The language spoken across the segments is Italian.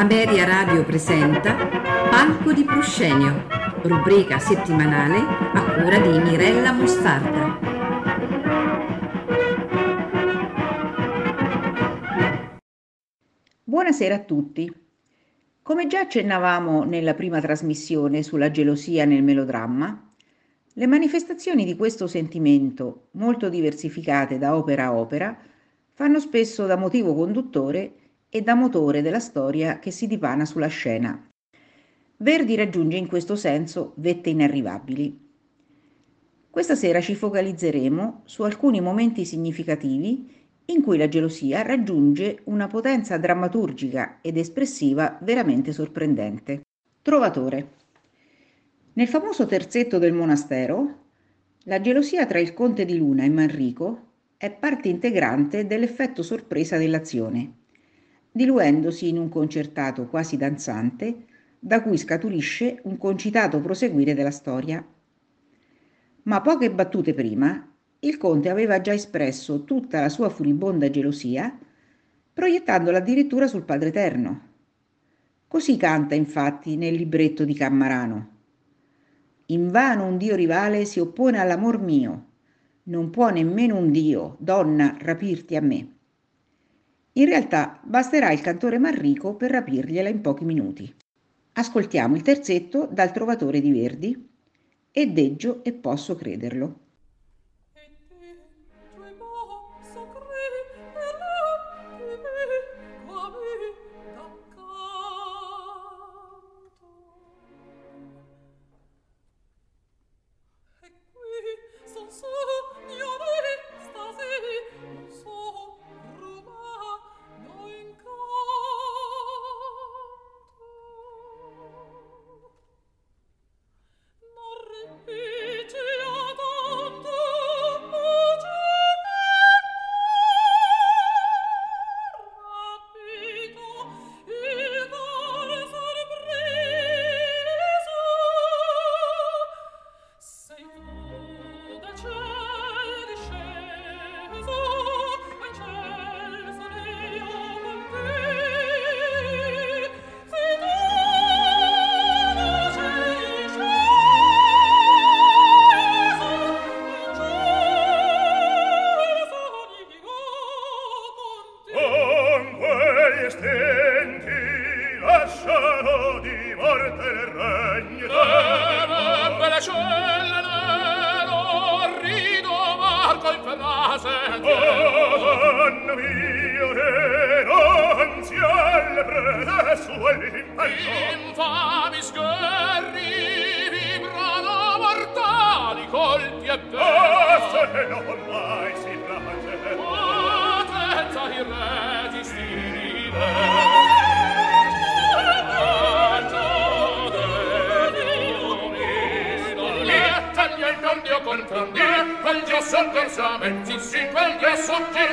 Ameria Radio presenta Palco di Proscenio, rubrica settimanale a cura di Mirella Mostarda. Buonasera a tutti. Come già accennavamo nella prima trasmissione sulla gelosia nel melodramma, le manifestazioni di questo sentimento, molto diversificate da opera a opera, fanno spesso da motivo conduttore e da motore della storia che si dipana sulla scena. Verdi raggiunge in questo senso vette inarrivabili. Questa sera ci focalizzeremo su alcuni momenti significativi in cui la gelosia raggiunge una potenza drammaturgica ed espressiva veramente sorprendente. Trovatore. Nel famoso terzetto del monastero, la gelosia tra il conte di Luna e Manrico è parte integrante dell'effetto sorpresa dell'azione diluendosi in un concertato quasi danzante, da cui scaturisce un concitato proseguire della storia. Ma poche battute prima, il conte aveva già espresso tutta la sua furibonda gelosia, proiettandola addirittura sul Padre Eterno. Così canta infatti nel libretto di Cammarano. Invano un Dio rivale si oppone all'amor mio, non può nemmeno un Dio, donna, rapirti a me. In realtà basterà il cantore Manrico per rapirgliela in pochi minuti. Ascoltiamo il terzetto dal Trovatore di Verdi e deggio e posso crederlo. versamen, zissi quel grasso ci.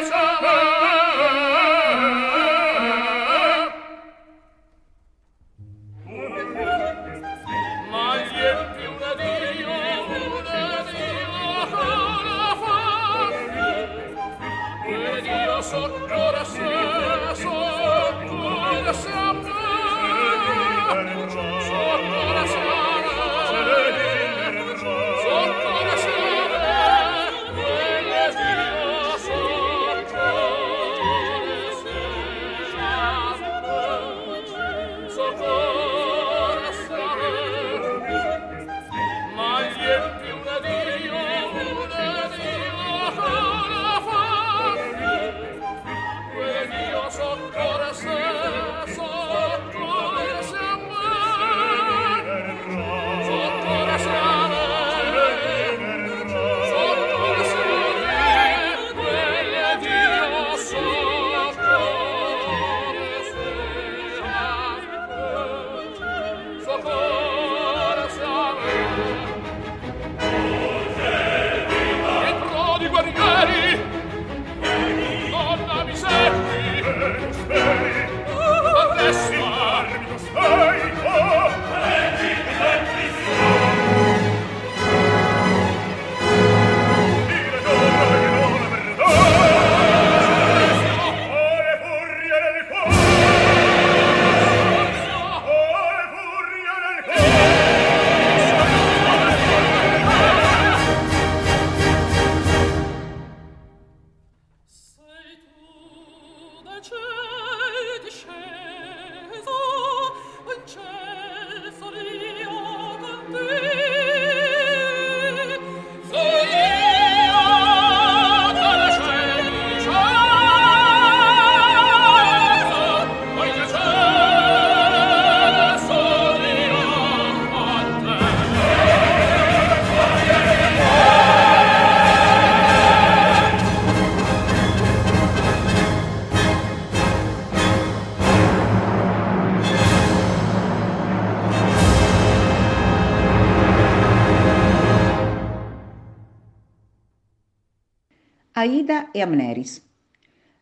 i'll pace e Amneris,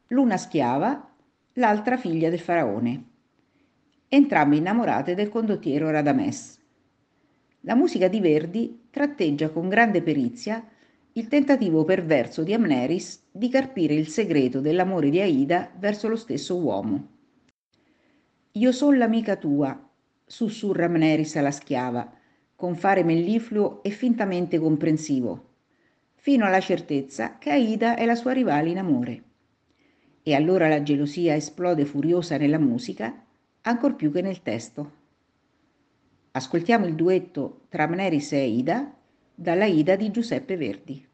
l'una schiava, l'altra figlia del faraone, entrambe innamorate del condottiero Radames. La musica di Verdi tratteggia con grande perizia il tentativo perverso di Amneris di carpire il segreto dell'amore di Aida verso lo stesso uomo. Io son l'amica tua, sussurra Amneris alla schiava, con fare mellifluo e fintamente comprensivo, fino alla certezza che Aida è la sua rivale in amore. E allora la gelosia esplode furiosa nella musica, ancor più che nel testo. Ascoltiamo il duetto tra Amneris e Aida dalla Ida di Giuseppe Verdi.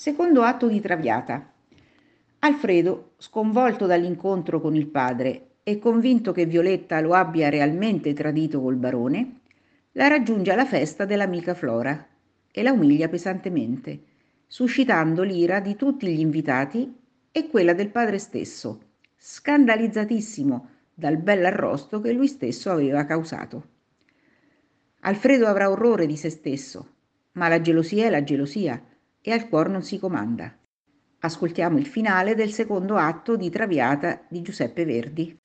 Secondo atto di Traviata. Alfredo, sconvolto dall'incontro con il padre e convinto che Violetta lo abbia realmente tradito col barone, la raggiunge alla festa dell'amica Flora e la umilia pesantemente, suscitando l'ira di tutti gli invitati e quella del padre stesso, scandalizzatissimo dal bell'arrosto che lui stesso aveva causato. Alfredo avrà orrore di se stesso, ma la gelosia è la gelosia e al cuor non si comanda. Ascoltiamo il finale del secondo atto di Traviata di Giuseppe Verdi.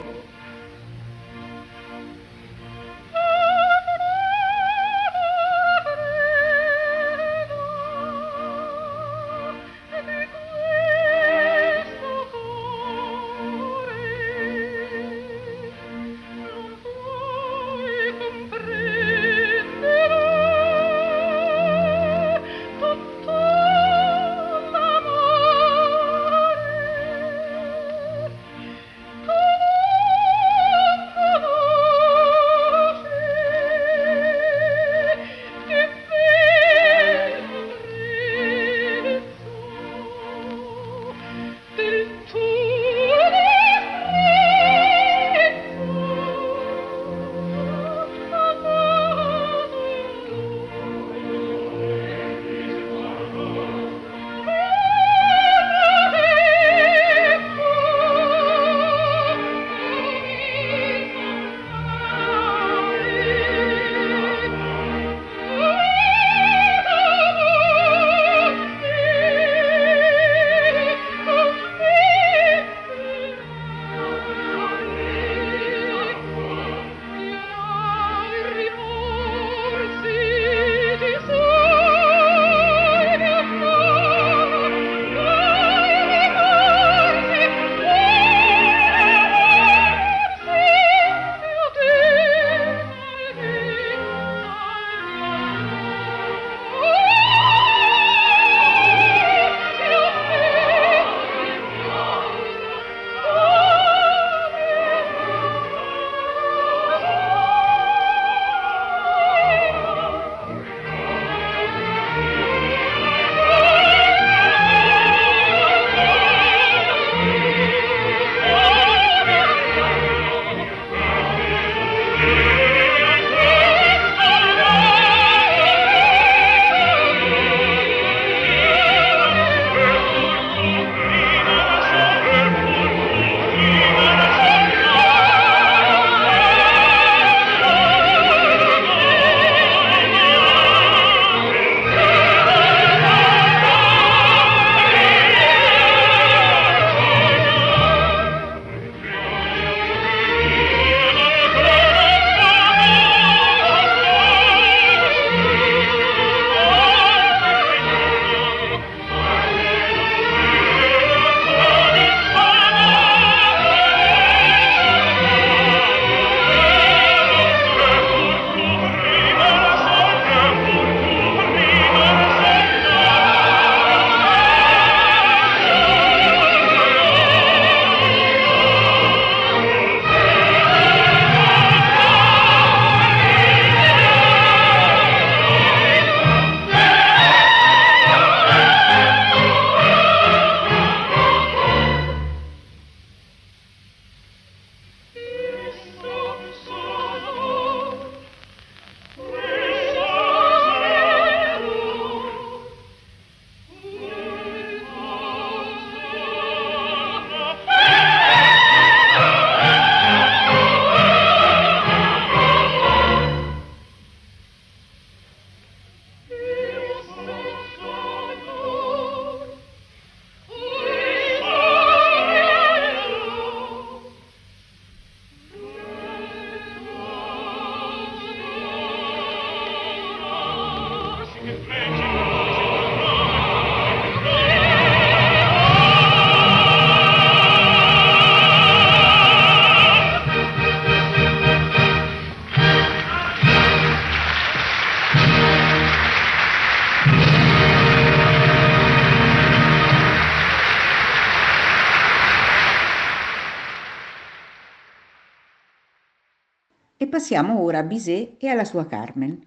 Passiamo ora a Bizet e alla sua Carmen.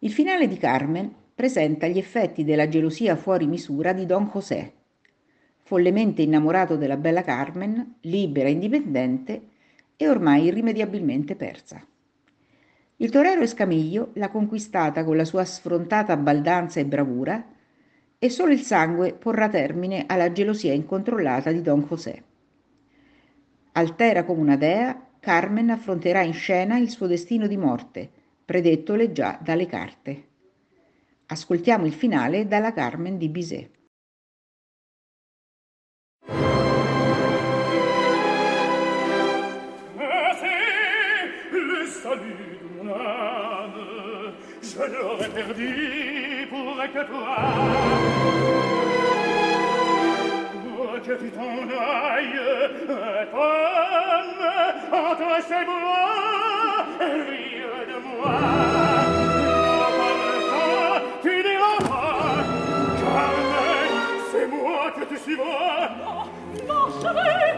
Il finale di Carmen presenta gli effetti della gelosia fuori misura di Don José, follemente innamorato della bella Carmen, libera e indipendente e ormai irrimediabilmente persa. Il torero Escamiglio l'ha conquistata con la sua sfrontata baldanza e bravura e solo il sangue porrà termine alla gelosia incontrollata di Don José. Altera come una dea, Carmen affronterà in scena il suo destino di morte, predettole già dalle carte. Ascoltiamo il finale dalla Carmen di Bizet. Je l'aurais perdu pour que toi que tu t'en ailles, femme, entre ces bois, rire de moi. Tu n'iras pas, Carmen, c'est moi que tu suis moi. Non, non, chérie!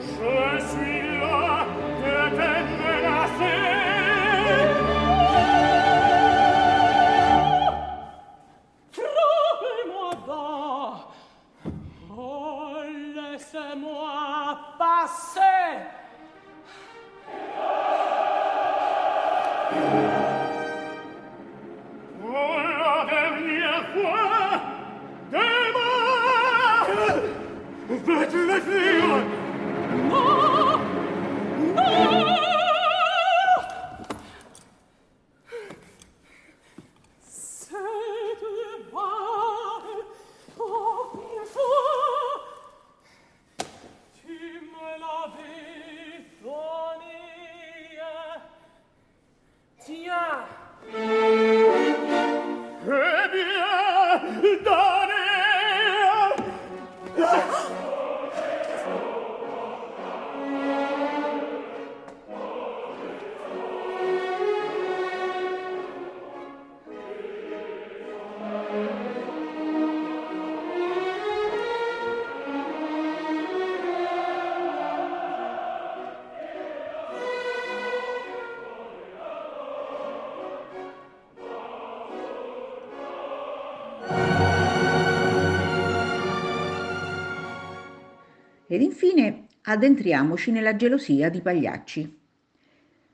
Je suis là de te menacer, Ed infine addentriamoci nella gelosia di Pagliacci.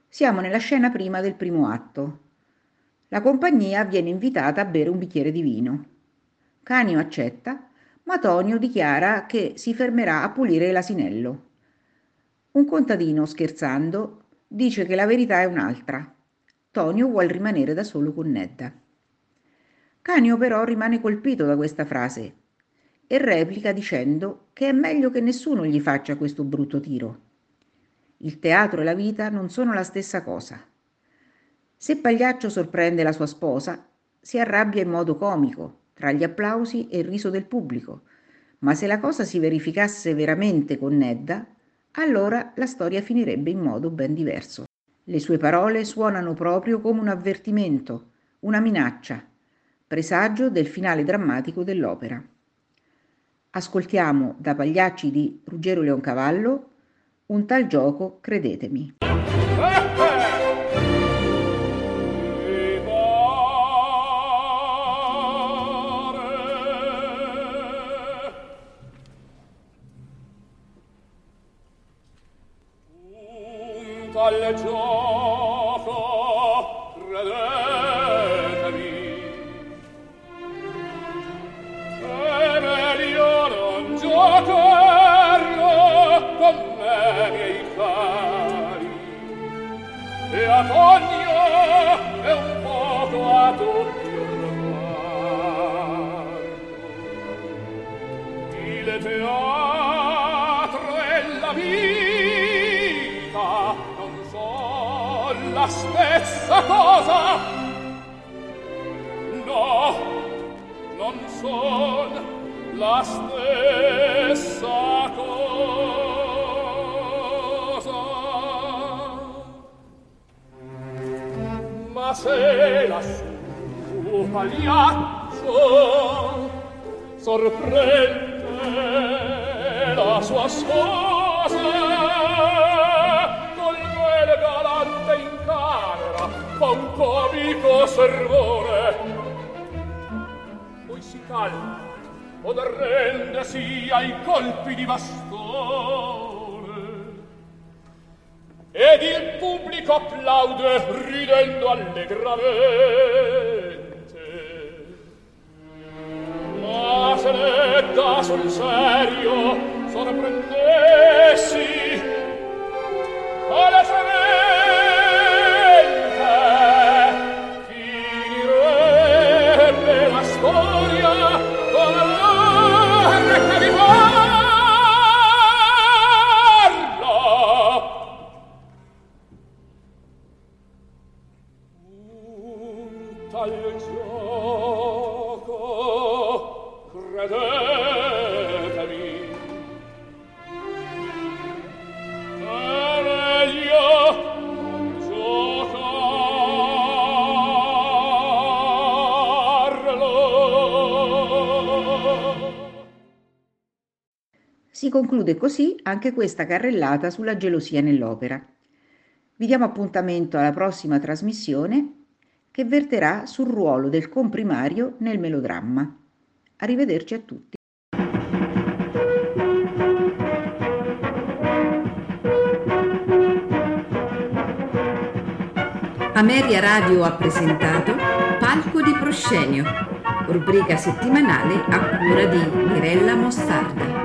Siamo nella scena prima del primo atto. La compagnia viene invitata a bere un bicchiere di vino. Canio accetta, ma Tonio dichiara che si fermerà a pulire l'asinello. Un contadino, scherzando, dice che la verità è un'altra. Tonio vuol rimanere da solo con Nedda. Canio però rimane colpito da questa frase e replica dicendo che è meglio che nessuno gli faccia questo brutto tiro. Il teatro e la vita non sono la stessa cosa. Se Pagliaccio sorprende la sua sposa, si arrabbia in modo comico, tra gli applausi e il riso del pubblico, ma se la cosa si verificasse veramente con Nedda, allora la storia finirebbe in modo ben diverso. Le sue parole suonano proprio come un avvertimento, una minaccia, presagio del finale drammatico dell'opera. Ascoltiamo da Pagliacci di Ruggero Leoncavallo un tal gioco, credetemi. al gioco credetemi. È meglio non giocarlo con me miei cari. E a fogno e un poco a tutti ormai. Il teatro stessa cosa no non son la stessa cosa ma se la sua pagliaccio sorprende la sua sposa. servore poi si calma od arrendersi ai colpi di bastone. Ed il pubblico applaude ridendo allegramente. Ma se ne dà sul serio sorprendessi alla tremenda Si conclude così anche questa carrellata sulla gelosia nell'opera. Vi diamo appuntamento alla prossima trasmissione che verterà sul ruolo del comprimario nel melodramma. Arrivederci a tutti. Ameria Radio ha presentato Palco di Proscenio, rubrica settimanale a cura di Mirella Mostarda.